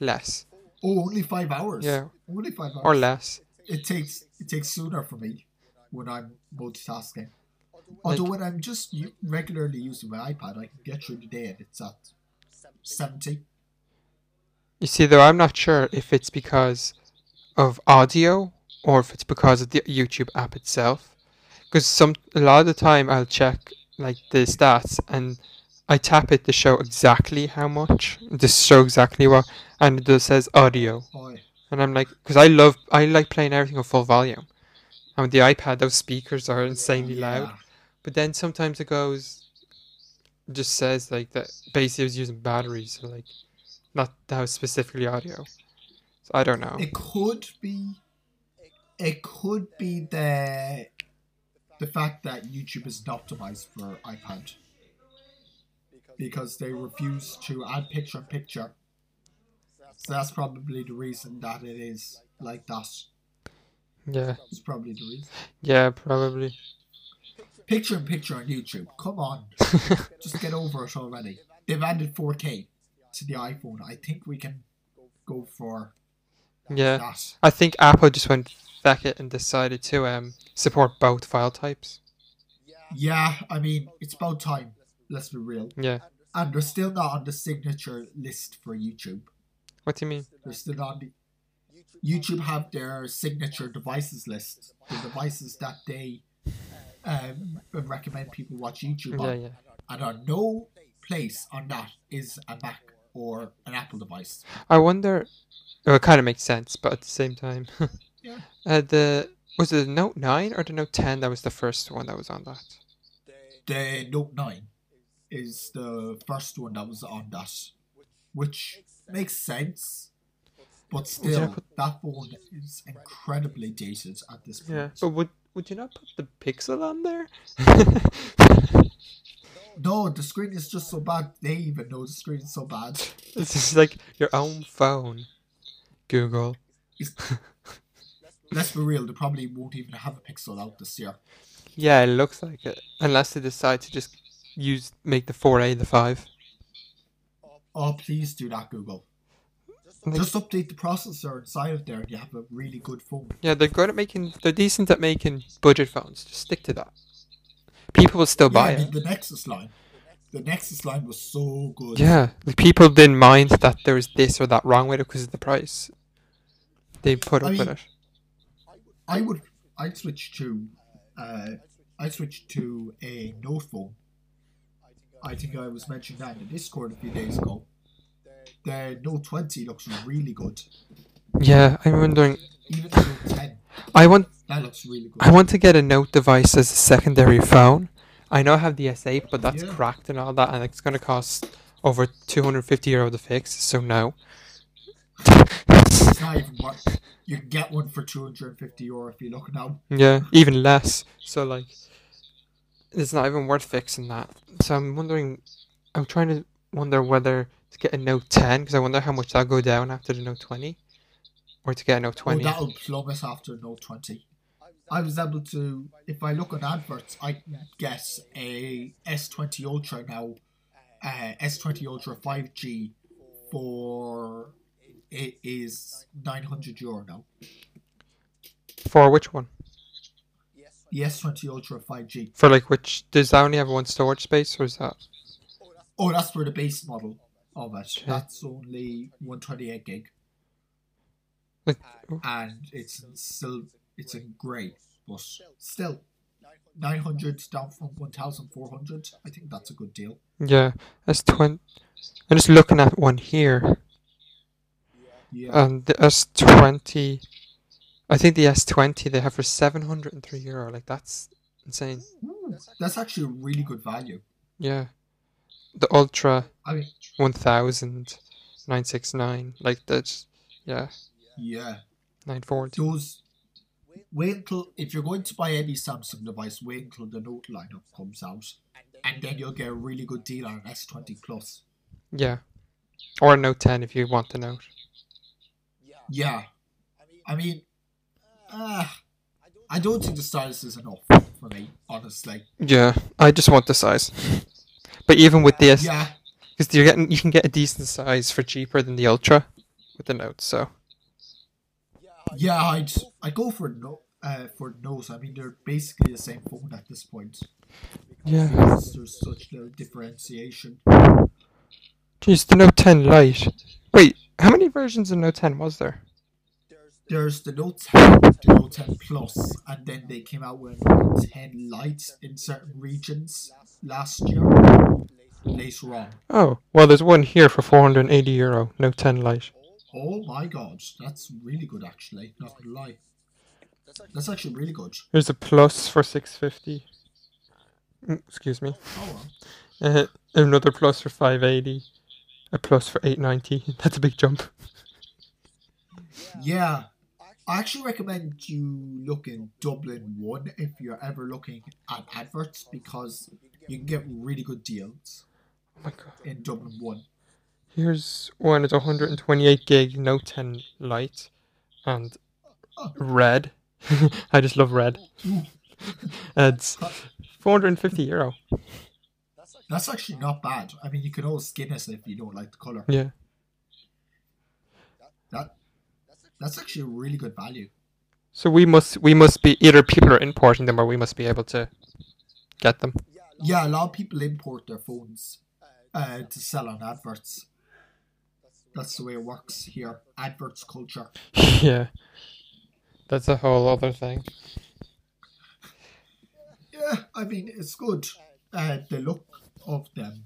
less Oh, only five hours. Yeah. only five hours. or less. It takes it takes sooner for me when I'm multitasking. Although when I'm just regularly using my iPad, I can get through the day and it's at seventy. You see, though, I'm not sure if it's because of audio or if it's because of the YouTube app itself. Because some a lot of the time I'll check like the stats and I tap it to show exactly how much, to show exactly what, and it just says audio. Oh, yeah. And I'm like, because I love, I like playing everything on full volume. And with the iPad, those speakers are insanely loud. But then sometimes it goes, just says like that. Basically, was using batteries, so like, not that was specifically audio. So I don't know. It could be. It could be the the fact that YouTube isn't optimized for iPad because they refuse to add picture in picture. So that's probably the reason that it is like that. Yeah, It's probably the reason. yeah, probably. Picture in picture on YouTube. Come on, just get over it already. They've added 4K to the iPhone. I think we can go for yeah, that. I think Apple just went feck it and decided to um support both file types. Yeah, I mean it's about time. Let's be real. Yeah. And they're still not on the signature list for YouTube. What do you mean? They're still on the YouTube have their signature devices list, the devices that they um, recommend people watch YouTube Yeah, on. yeah. And on no place on that is a Mac or an Apple device. I wonder. Well, it kind of makes sense, but at the same time, Yeah. uh, the was it the Note Nine or the Note Ten that was the first one that was on that? The Note 9 is the first one that was on that, which makes sense. But still, put- that phone is incredibly dated at this point. Yeah, but would would you not put the Pixel on there? No, the screen is just so bad. They even know the screen is so bad. This is like your own phone. Google. Let's be real, they probably won't even have a Pixel out this year. Yeah, it looks like it. Unless they decide to just use make the 4A the 5. Oh, please do that, Google. Like- Just update the processor inside of there, and you have a really good phone. Yeah, they're good at making. They're decent at making budget phones. Just stick to that. People will still Yeah, buy I mean, it. the Nexus line. The Nexus line was so good. Yeah, like people didn't mind that there was this or that wrong with it because of the price. They put I up with it. I would. I'd switch to. Uh, I'd switch to a Note phone. I think I was mentioning that in the Discord a few days ago. The Note 20 looks really good. Yeah, I'm wondering. Even the Note 10, I want. that looks really good. I want to get a Note device as a secondary phone. I know I have the S8, but that's Yeah. cracked and all that, and it's going to cost over 250 euro to fix. So no. It's not even worth. You can get one for 250 euro if you look now. Yeah, even less. So like, it's not even worth fixing that. So I'm wondering, I'm trying to wonder whether to get a Note 10 because I wonder how much that'll go down after the Note 20, or to get a Note Oh, 20. that'll plummet after Note 20. I was able to, if I look on adverts, I can get a S20 Ultra now, uh, S20 Ultra 5G for it is 900 euro now. For which one? The S20 Ultra 5G. For like which? Does that only have one storage space, or is that? Oh, that's for the base model of it. Okay. That's only 128 gig, Like, and it's still it's in grey, but still 900 down from 1,400. I think that's a good deal. yeah, S20. I'm just looking at one here, Yeah. and the S20. I think the S20 they have for 703 euro. Like that's insane. Ooh, that's actually a really good value. Yeah, the Ultra. I mean, 1000 969 like that's yeah yeah, 940 those. Wait until if you're going to buy any Samsung device, wait until the Note lineup comes out, and then you'll get a really good deal on an S20 Plus. yeah. Or a note 10 if you want the note. Yeah, I mean, uh, I don't think the stylus is enough for me, honestly. yeah i just want the size. But even with this Yeah, because you're getting you can get a decent size for cheaper than the ultra with the note so. Yeah, I'd I go for no uh for nose. I mean, they're basically the same phone at this point. yeah there's such little differentiation. Jeez, the note 10 lite wait how many versions of note 10 was there There's the Note 10, the Note 10 Plus, and then they came out with Note 10 Lite in certain regions last year. Later on. oh well there's one here for 480 euro note 10 lite Oh my god, that's really good actually. Not gonna lie. That's actually really good. there's a plus for 650 Mm, excuse me Oh, well. Uh, another plus for 580. A plus for 890. That's a big jump. yeah. I actually recommend you look in Dublin 1 if you're ever looking at adverts because you can get really good deals Oh my god. in Dublin 1. Here's one. It's 128 gig Note 10 Lite and Oh. red. I just love red. it's 450 euro. That's actually not bad. I mean, you can always skin it if you don't like the color. Yeah. That that's actually a really good value. So we must we must be either people are importing them or we must be able to get them. Yeah, a lot of people import their phones uh, to sell on adverts. That's the way it works here. Adverts culture. yeah. That's a whole other thing. Yeah, I mean it's good. Uh, the look of them,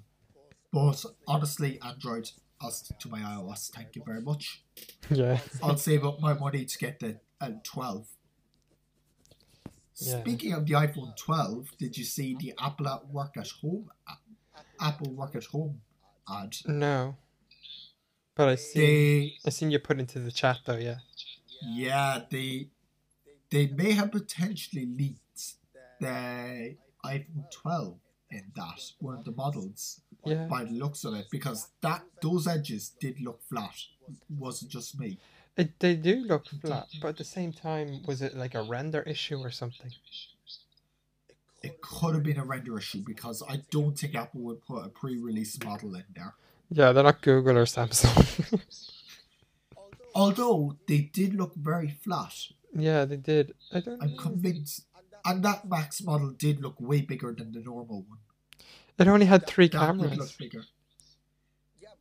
but honestly, Android. I'll to my iOS. Thank you very much. Yeah. I'll save up my money to get the uh, 12. Yeah. Speaking of the iPhone 12, did you see the Apple at Work at Home, Apple Work at Home ad? No. But I see They, I seen you put into the chat though, yeah. yeah, they, they may have potentially leaked the iPhone 12 in that one of the models Yeah. by the looks of it because that those edges did look flat. It wasn't just me. It, they do look flat, but at the same time, was it like a render issue or something? It could have been a render issue because I don't think Apple would put a pre-release model in there. Yeah, they're not Google or Samsung. Although they did look very flat. Yeah, they did. I don't. I'm convinced, and that Max model did look way bigger than the normal one. It only had three That did cameras. look bigger.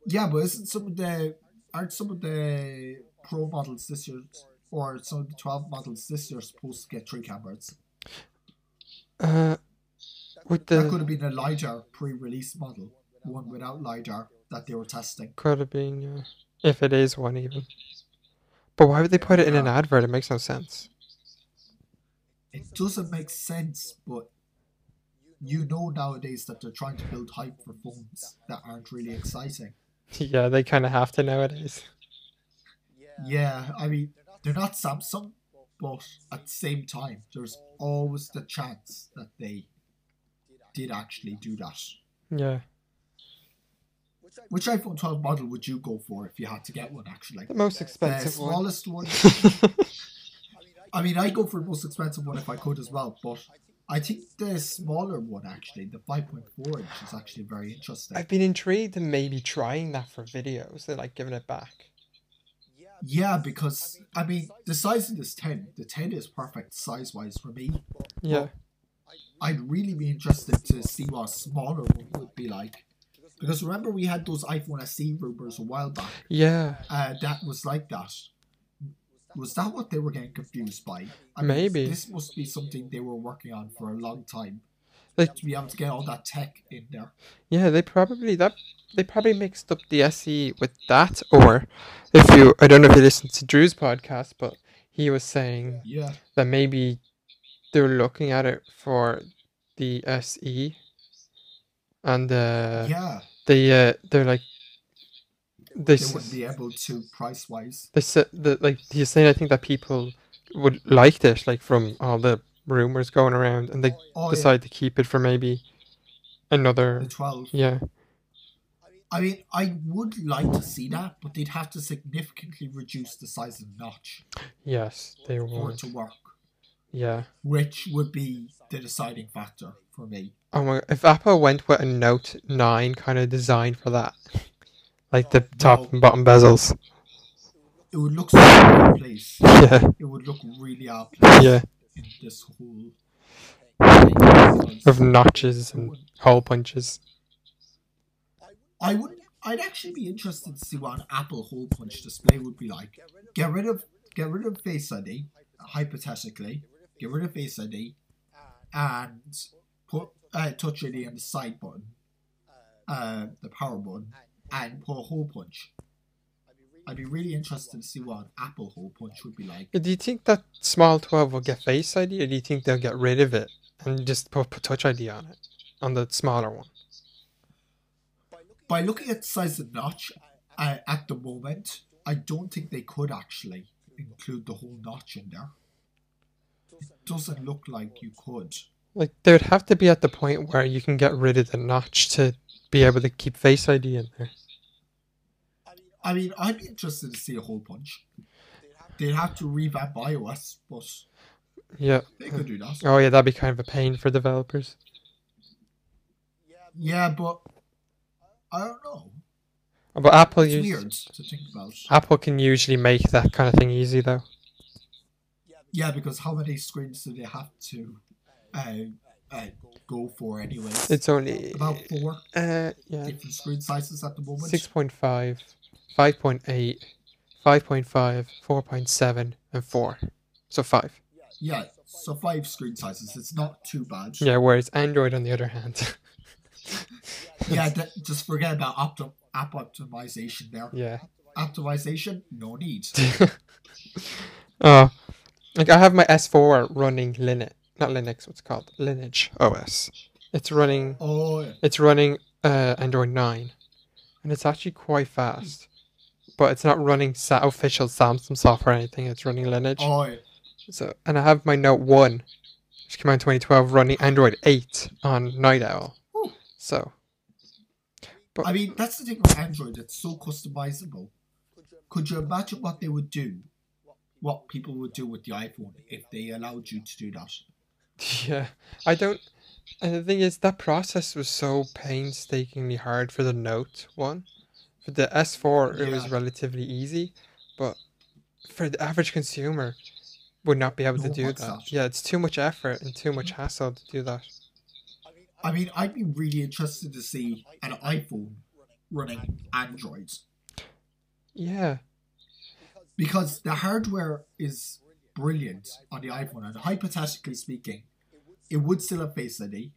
Yeah, but isn't some of the aren't some of the Pro models this year or some of the 12 models this year supposed to get three cameras? Uh, with the That could have been a LiDAR pre-release model, one without LiDAR that they were testing. could have been, yeah, if it is one even. But why would they put it in an advert? It makes no sense. It doesn't make sense, but you know nowadays that they're trying to build hype for phones that aren't really exciting. Yeah, they kind of have to nowadays. Yeah, I mean, they're not Samsung, but at the same time, there's always the chance that they did actually do that. Yeah, Which iPhone 12 model would you go for if you had to get one, actually? the most expensive one. smallest one? I mean, I'd go for the most expensive one if I could as well, but I think the smaller one, actually, the 5.4 inch, is actually very interesting. I've been intrigued in maybe trying that for videos. They're like giving it back. Yeah, because, I mean, the size of this 10, the 10 is perfect size wise for me. Yeah, I'd really be interested to see what a smaller one would be like. Because remember, we had those iPhone SE rumors a while back. yeah, Uh, that was like that. Was that what they were getting confused by? I Maybe. this must be something they were working on for a long time. Like- to be able to get all that tech in there. yeah. They probably that they probably mixed up the SE with that, or if you, I don't know if you listened to Drew's podcast, but he was saying Yeah. that maybe they're looking at it for the SE, and uh, yeah. they uh, they're like they They wouldn't be able to price wise. they said that like he's saying I think that people would like this, like from all the rumors going around, and they Oh, decide to keep it for maybe another The 12. yeah I mean, I would like to see that, but they'd have to significantly reduce the size of the notch yes they would. for it to work. yeah. which would be the deciding factor for me. Oh my! If Apple went with a Note Nine kind of design for that, like the oh, top No. and bottom bezels, It would look so out of place. yeah, It would look really out of place yeah, in this whole notches and hole punches. I would. I'd actually be interested to see what an Apple hole punch display would be like. Get rid of get rid of Face ID, hypothetically. Get rid of Face ID, and put uh, Touch ID on the side button, uh, the power button, and put a hole punch. I'd be really interested to see what an Apple hole punch would be like. Do you think that small twelve will get Face ID, or do you think they'll get rid of it and just put, put Touch ID on it on the smaller one? By looking at the size of the notch uh, at the moment, I don't think they could actually include the whole notch in there. It doesn't look like you could. Like they would have to be at the point where you can get rid of the notch to be able to keep Face ID in there. I mean, I'd be interested to see a hole punch. They'd have to revamp iOS, but Yeah. they could do that. Oh yeah, that'd be kind of a pain for developers. Yeah, but I don't know. But Apple It's use, weird to think about. Apple can usually make that kind of thing easy though. Yeah, because how many screens do they have to uh, uh, go for anyway? It's only About four uh yeah different screen sizes at the moment. 6.5, 5.8, 5.5, 4.7, and 4. So 5. Yeah, so five screen sizes. It's not too bad. Yeah, whereas Android, on the other hand, yeah that, just forget about optim- app optimization there. yeah. Optimization, no need. oh, like I have my S4 running Linux, not Linux, what's called? Lineage OS. It's running, Oh, yeah. it's running uh, Android 9, and it's actually quite fast. But it's not running sa- official Samsung software or anything. It's running Lineage. oh, yeah. So, and I have my Note 1, which came out in 2012, running Android 8 on Night Owl. Ooh. So, I mean, that's the thing with Android. It's so customizable. could you imagine what they would do? What people would do with the iPhone if they allowed you to do that? Yeah, I don't. And the thing is, that process was so painstakingly hard for the Note one. For the S4, it was relatively easy, but for the average consumer, would not be able to No do that. that. Yeah, it's too much effort and too much hassle to do that. I mean, I'd be really interested to see an iPhone running Android Yeah, because the hardware is brilliant on the iPhone, and hypothetically speaking, it would still have Face ID.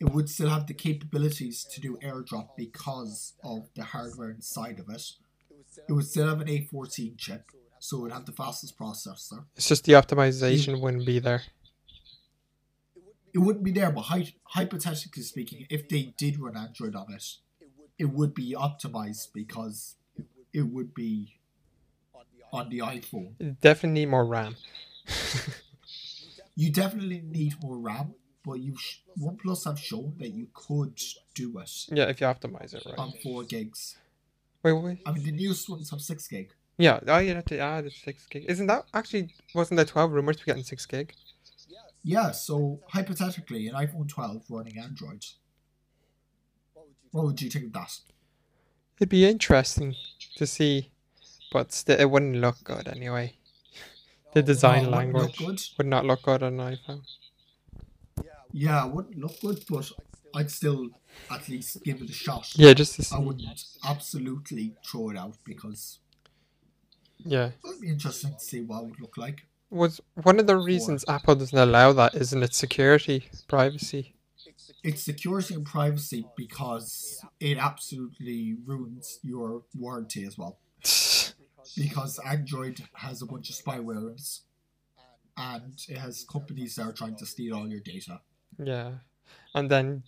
It would still have the capabilities to do AirDrop because of the hardware inside of it. It would still have an A14 chip, so it would have the fastest processor. it's just the optimization wouldn't be there. It wouldn't be there, but hy- hypothetically speaking, if they did run Android on it, it would be optimized because it would be on the iPhone. Definitely need more RAM. You definitely need more RAM, but you sh- OnePlus have shown that you could do it yeah, if you optimize it right. on four gigs. Wait, wait. I mean, the newest ones have six gig. Yeah, oh, you have to add a six gig. Isn't that actually wasn't there twelve rumors to getting six gig? Yeah, so hypothetically, an iPhone 12 running Android. What would you think of that? It'd be interesting to see, but still, it wouldn't look good anyway. The design wouldn't language would not look good on an iPhone. Yeah, it wouldn't look good, but I'd still at least give it a shot. Yeah, just to see. I wouldn't absolutely throw it out because Yeah, it would be interesting to see what it would look like. was one of the reasons Apple doesn't allow that, isn't it? Security, privacy. It's security and privacy because it absolutely ruins your warranty as well. Because Android has a bunch of spyware and it has companies that are trying to steal all your data. Yeah, and then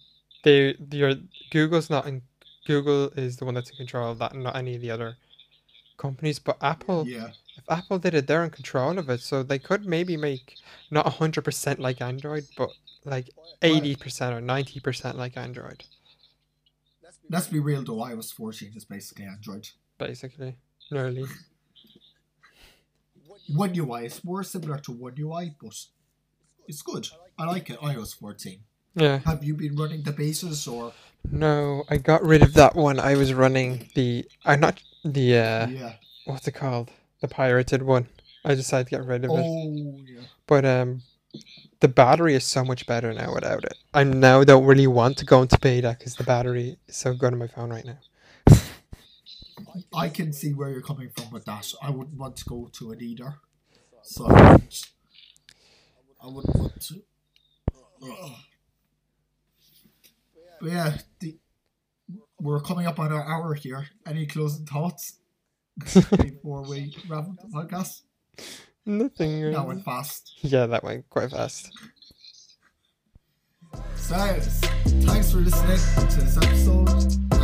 they, your Google's not in. Google is the one that's in control of that, not any of the other companies. But Apple, Yeah, if Apple did it, they're in control of it, so they could maybe make not hundred percent like Android, but like eighty percent or ninety percent like Android, let's be real though. iOS 14 is basically Android. basically. Nearly. One UI is more similar to One UI, but it's good. I like it. iOS 14. Yeah. Have you been running the bases or? No, I got rid of that one. I was running the. I'm not the. uh yeah. What's it called? The pirated one. I decided to get rid of it. Oh, yeah. But um, the battery is so much better now without it. I now don't really want to go into beta because the battery is so good on my phone right now. I can see where you're coming from with that. I wouldn't want to go to it either. So I wouldn't, want to. Ugh. But yeah, the, we're coming up on our hour here. Any closing thoughts before we wrap up the podcast? Nothing. That really. went fast. Yeah, that went quite fast. So, thanks for listening to this episode.